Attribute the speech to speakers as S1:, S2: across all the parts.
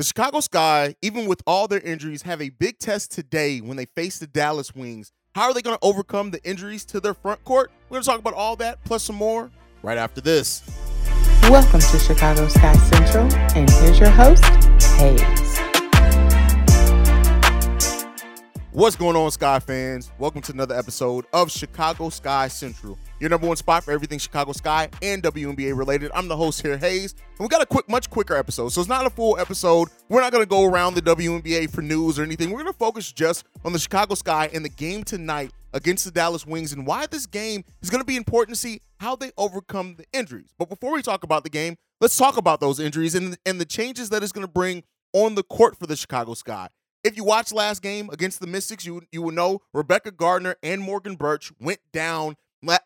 S1: The Chicago Sky, even with all their injuries, have a big test today when they face the Dallas Wings. How are they going to overcome the injuries to their front court? We're going to talk about all that plus some more right after this.
S2: Welcome to Chicago Sky Central, and here's your host, Haize.
S1: What's going on, Sky fans? Welcome to another episode of Chicago Sky Central, your number one spot for everything Chicago Sky and WNBA related. I'm the host here, Haize, and we got a quick, much quicker episode. So it's not a full episode. We're not going to go around the WNBA for news or anything. We're going to focus just on the Chicago Sky and the game tonight against the Dallas Wings and why this game is going to be important to see how they overcome the injuries. But before we talk about the game, let's talk about those injuries and, and the changes that it's going to bring on the court for the Chicago Sky. If you watched last game against the Mystics, you you will know Rebekah Gardner and Morgan Bertsch went down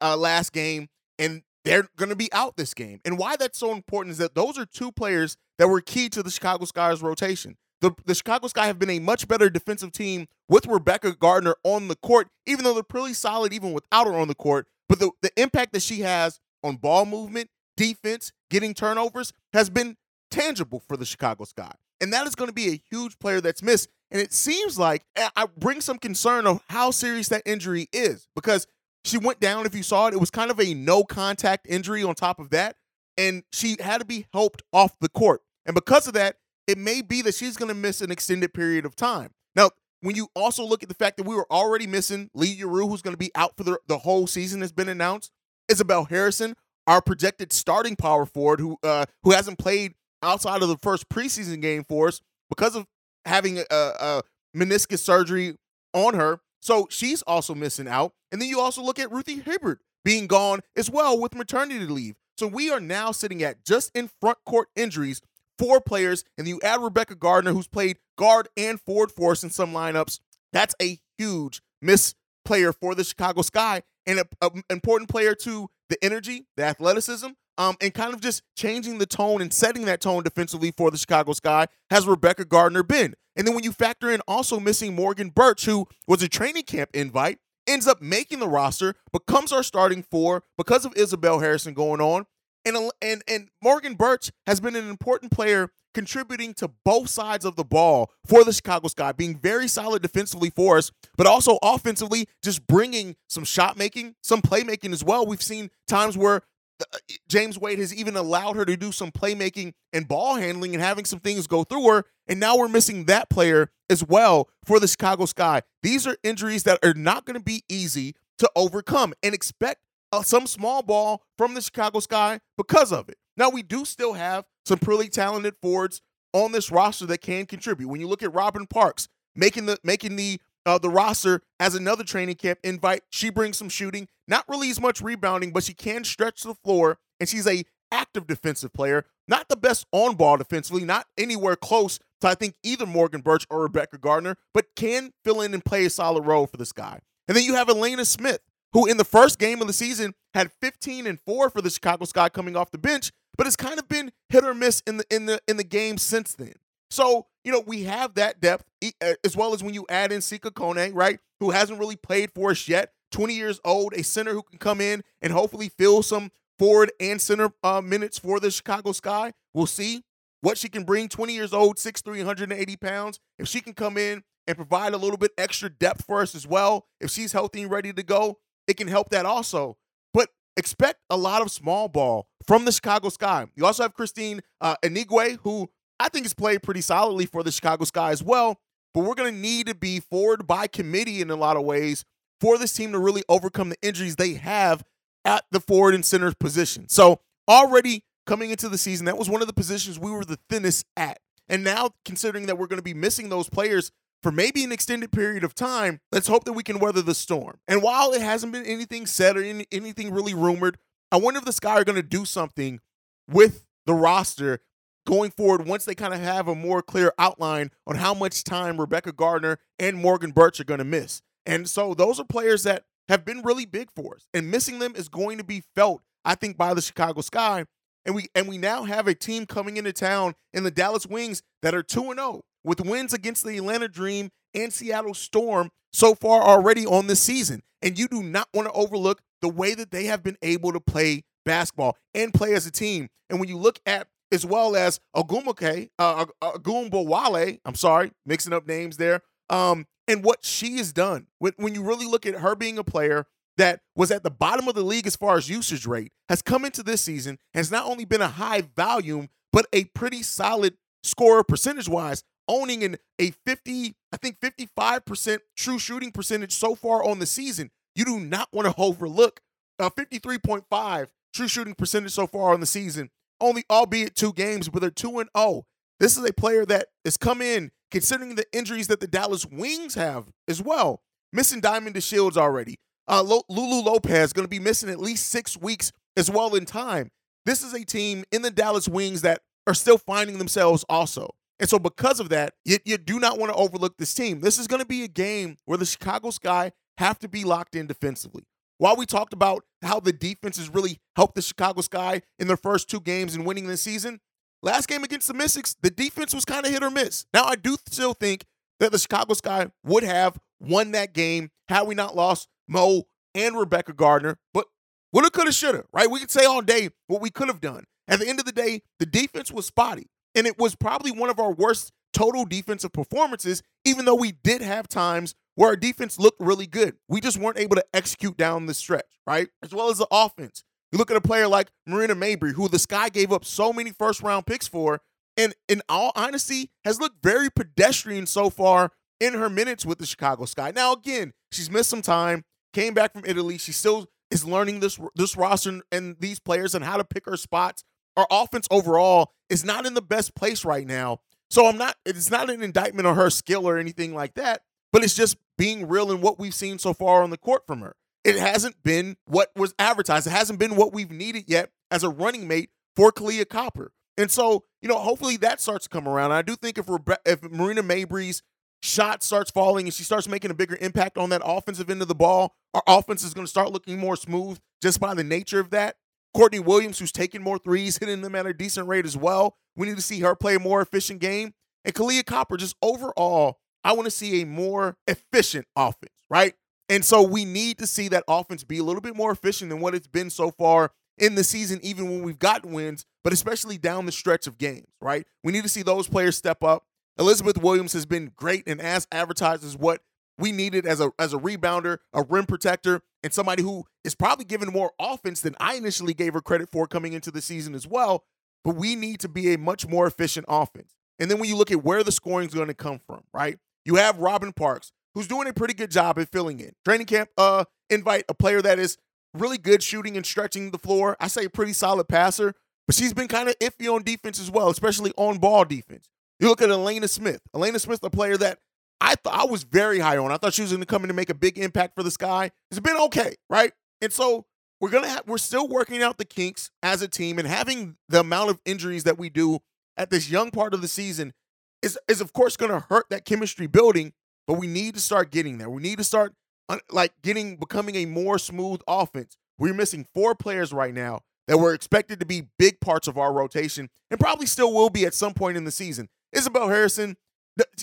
S1: uh, last game, and they're going to be out this game. And why that's so important is that those are two players that were key to the Chicago Sky's rotation. The, the Chicago Sky have been a much better defensive team with Rebekah Gardner on the court, even though they're pretty solid even without her on the court. But the, the impact that she has on ball movement, defense, getting turnovers has been tangible for the Chicago Sky. And that is going to be a huge player that's missed. And it seems like I bring some concern of how serious that injury is because she went down. If you saw it, it was kind of a no contact injury on top of that. And she had to be helped off the court. And because of that, it may be that she's going to miss an extended period of time. Now, when you also look at the fact that we were already missing Li Yueru, who's going to be out for the, the whole season, has been announced. Isabelle Harrison, our projected starting power forward, who uh, who hasn't played outside of the first preseason game for us because of having a, a meniscus surgery on her. So she's also missing out. And then you also look at Ruthy Hebard being gone as well with maternity leave. So we are now sitting at just in front court injuries, four players, and you add Rebekah Gardner, who's played guard and forward for us in some lineups. That's a huge miss player for the Chicago Sky and an important player to the energy, the athleticism, um, and kind of just changing the tone and setting that tone defensively for the Chicago Sky has Rebekah Gardner been. And then when you factor in also missing Morgan Bertsch, who was a training camp invite, ends up making the roster, becomes our starting four because of Isabelle Harrison going on. And, and, and Morgan Bertsch has been an important player contributing to both sides of the ball for the Chicago Sky, being very solid defensively for us, but also offensively, just bringing some shot making, some playmaking as well. We've seen times where uh, James Wade has even allowed her to do some playmaking and ball handling and having some things go through her. And now we're missing that player as well for the Chicago Sky. These are injuries that are not going to be easy to overcome and expect some small ball from the Chicago Sky because of it. Now, we do still have some pretty talented forwards on this roster that can contribute. When you look at Robyn Parks making the making the uh, the roster as another training camp invite. She brings some shooting, not really as much rebounding, but she can stretch the floor, and she's a active defensive player. Not the best on ball defensively, not anywhere close to I think either Morgan Bertsch or Rebekah Gardner, but can fill in and play a solid role for this guy. And then you have Alanna Smith, who in the first game of the season had 15 and 4 for the Chicago Sky coming off the bench, but it's kind of been hit or miss in the in the in the game since then. So, you know, we have that depth uh, as well as when you add in Sika Kone, right, who hasn't really played for us yet, 20 years old, a center who can come in and hopefully fill some forward and center uh, minutes for the Chicago Sky. We'll see what she can bring. 20 years old, 6'3, 180 pounds. If she can come in and provide a little bit extra depth for us as well, if she's healthy and ready to go, it can help that also. But expect a lot of small ball from the Chicago Sky. You also have Kristine uh, Anigwe, who I think has played pretty solidly for the Chicago Sky as well. But we're going to need to be forward by committee in a lot of ways for this team to really overcome the injuries they have at the forward and center position. So already coming into the season, that was one of the positions we were the thinnest at. And now, considering that we're going to be missing those players for maybe an extended period of time, let's hope that we can weather the storm. And while it hasn't been anything said or any, anything really rumored, I wonder if the Sky are going to do something with the roster going forward once they kind of have a more clear outline on how much time Rebekah Gardner and Morgan Bertsch are going to miss. And so those are players that have been really big for us. And missing them is going to be felt, I think, by the Chicago Sky. And we and we now have a team coming into town in the Dallas Wings that are 2 0 with wins against the Atlanta Dream and Seattle Storm so far already on this season. And you do not want to overlook the way that they have been able to play basketball and play as a team. And when you look at as well as Agumake, uh, Ogunbowale. I'm sorry, mixing up names there. Um, and what she has done when you really look at her being a player that was at the bottom of the league as far as usage rate has come into this season has not only been a high volume but a pretty solid scorer percentage wise owning in a 50 i think 55% true shooting percentage so far on the season you do not want to overlook a 53.5 true shooting percentage so far on the season only albeit two games but they're 2 and 0 this is a player that has come in considering the injuries that the Dallas Wings have as well. Missing Diamond DeShields already. Uh, Lulu Lopez going to be missing at least six weeks as well in time. This is a team in the Dallas Wings that are still finding themselves also. And so, because of that, you, you do not want to overlook this team. This is going to be a game where the Chicago Sky have to be locked in defensively. While we talked about how the defense has really helped the Chicago Sky in their first two games and winning this season, Last game against the Mystics, the defense was kind of hit or miss. Now, I do still think that the Chicago Sky would have won that game had we not lost Mo and Rebekah Gardner. But woulda, coulda, shoulda, right? We could say all day what we could have done. At the end of the day, the defense was spotty. And it was probably one of our worst total defensive performances, even though we did have times where our defense looked really good. We just weren't able to execute down the stretch, right? As well as the offense. You look at a player like Marina Mabrey, who the Sky gave up so many first round picks for, and in all honesty, has looked very pedestrian so far in her minutes with the Chicago Sky. Now, again, she's missed some time, came back from Italy. She still is learning this this roster and these players and how to pick her spots. Our offense overall is not in the best place right now. So I'm not it's not an indictment on her skill or anything like that, but it's just being real in what we've seen so far on the court from her it hasn't been what was advertised. It hasn't been what we've needed yet as a running mate for Kahleah Copper. And so, you know, hopefully that starts to come around. I do think if Rebe- if Marina Mabrey's shot starts falling and she starts making a bigger impact on that offensive end of the ball, our offense is going to start looking more smooth just by the nature of that. Courtney Williams, who's taking more threes, hitting them at a decent rate as well. We need to see her play a more efficient game. And Kahleah Copper, just overall, I want to see a more efficient offense, right? And so we need to see that offense be a little bit more efficient than what it's been so far in the season, even when we've gotten wins, but especially down the stretch of games, right? We need to see those players step up. Elizabeth Williams has been great and as advertised as what we needed as a as a rebounder, a rim protector, and somebody who is probably given more offense than I initially gave her credit for coming into the season as well. But we need to be a much more efficient offense. And then when you look at where the scoring is going to come from, right? You have Robyn Parks, who's doing a pretty good job at filling in. Training camp uh invite a player that is really good shooting and stretching the floor. I say pretty solid passer, but she's been kind of iffy on defense as well, especially on ball defense. You look at Alanna Smith. Alanna Smith, a player that I thought I was very high on. I thought she was going to come in and make a big impact for the Sky. It's been okay, right? And so we're gonna have we're still working out the kinks as a team, and having the amount of injuries that we do at this young part of the season is is of course going to hurt that chemistry building. But we need to start getting there. We need to start uh, like getting becoming a more smooth offense. We're missing four players right now that were expected to be big parts of our rotation and probably still will be at some point in the season. Isabelle Harrison,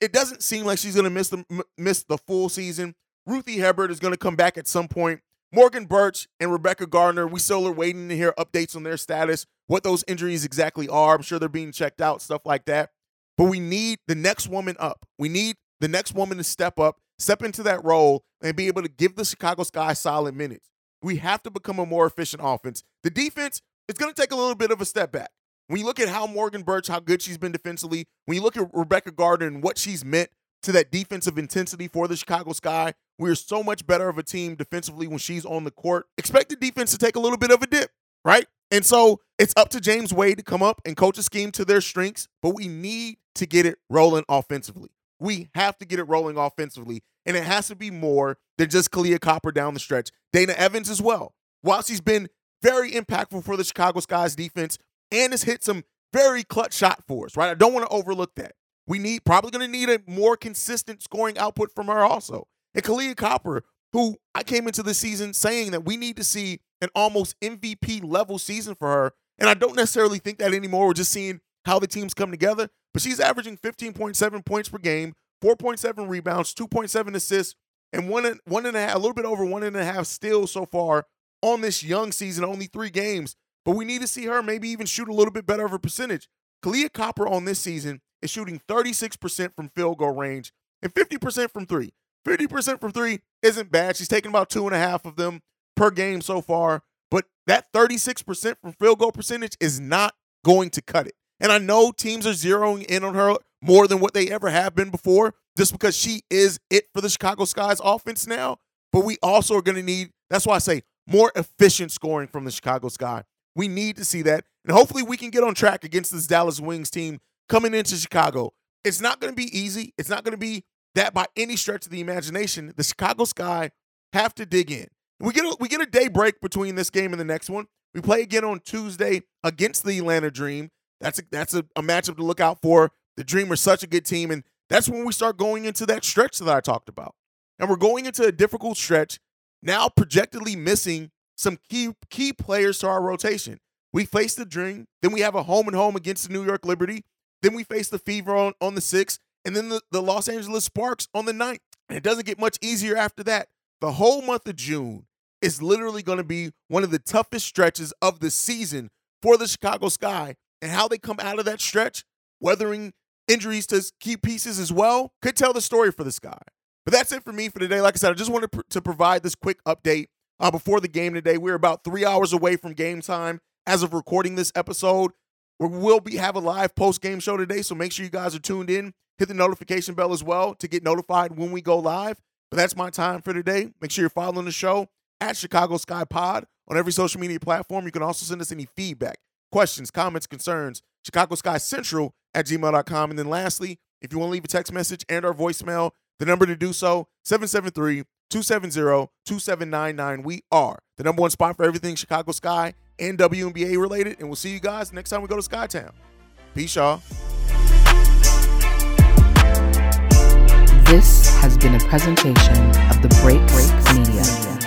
S1: it doesn't seem like she's going to miss the miss the full season. Ruthy Hebard is going to come back at some point. Morgan Bertsch and Rebekah Gardner, we still are waiting to hear updates on their status, what those injuries exactly are. I'm sure they're being checked out, stuff like that. But we need the next woman up. We need the next woman to step up, step into that role, and be able to give the Chicago Sky solid minutes. We have to become a more efficient offense. The defense is going to take a little bit of a step back. When you look at how Morgan Bertsch, how good she's been defensively, when you look at Rebekah Gardner and what she's meant to that defensive intensity for the Chicago Sky, we're so much better of a team defensively when she's on the court. Expect the defense to take a little bit of a dip, right? And so it's up to James Wade to come up and coach a scheme to their strengths, but we need to get it rolling offensively. We have to get it rolling offensively, and it has to be more than just Kahleah Copper down the stretch. Dana Evans as well. Whilst he's been very impactful for the Chicago Sky's defense and has hit some very clutch shot for us, right? I don't want to overlook that. We need probably going to need a more consistent scoring output from her also. And Kahleah Copper, who I came into the season saying that we need to see an almost MVP level season for her. And I don't necessarily think that anymore. We're just seeing how the teams come together. But she's averaging 15.7 points per game, 4.7 rebounds, 2.7 assists, and one and one and a half, a little bit over one and a half steals so far on this young season, only three games. But we need to see her maybe even shoot a little bit better of a percentage. Kahleah Copper on this season is shooting 36% from field goal range and 50% from three. 50% from three isn't bad. She's taken about two and a half of them per game so far, but that 36% from field goal percentage is not going to cut it. And I know teams are zeroing in on her more than what they ever have been before, just because she is it for the Chicago Sky's offense now. But we also are going to need, that's why I say more efficient scoring from the Chicago Sky. We need to see that. And hopefully we can get on track against this Dallas Wings team coming into Chicago. It's not going to be easy. It's not going to be that by any stretch of the imagination. The Chicago Sky have to dig in. We get a, we get a day break between this game and the next one. We play again on Tuesday against the Atlanta Dream. That's a, that's a, a matchup to look out for. The Dream are such a good team, and that's when we start going into that stretch that I talked about. And we're going into a difficult stretch now, projectedly missing some key key players to our rotation. We face the Dream, then we have a home and home against the New York Liberty, then we face the Fever on, on the sixth, and then the, the Los Angeles Sparks on the ninth. And it doesn't get much easier after that. The whole month of June is literally going to be one of the toughest stretches of the season for the Chicago Sky. And how they come out of that stretch, weathering injuries to key pieces as well, could tell the story for the Sky. But that's it for me for today. Like I said, I just wanted to provide this quick update uh, before the game today. We're about three hours away from game time as of recording this episode. We will be have a live post game show today, so make sure you guys are tuned in. Hit the notification bell as well to get notified when we go live. But that's my time for today. Make sure you're following the show at Chicago Sky Pod on every social media platform. You can also send us any feedback, questions, comments, concerns, Chicago Sky Central at gmail.com. And then lastly, if you want to leave a text message and our voicemail, the number to do so, 773 270 2799. We are the number one spot for everything Chicago Sky and WNBA related. And we'll see you guys next time we go to Skytown. Peace, y'all.
S2: This has been a presentation of the Break Break Media.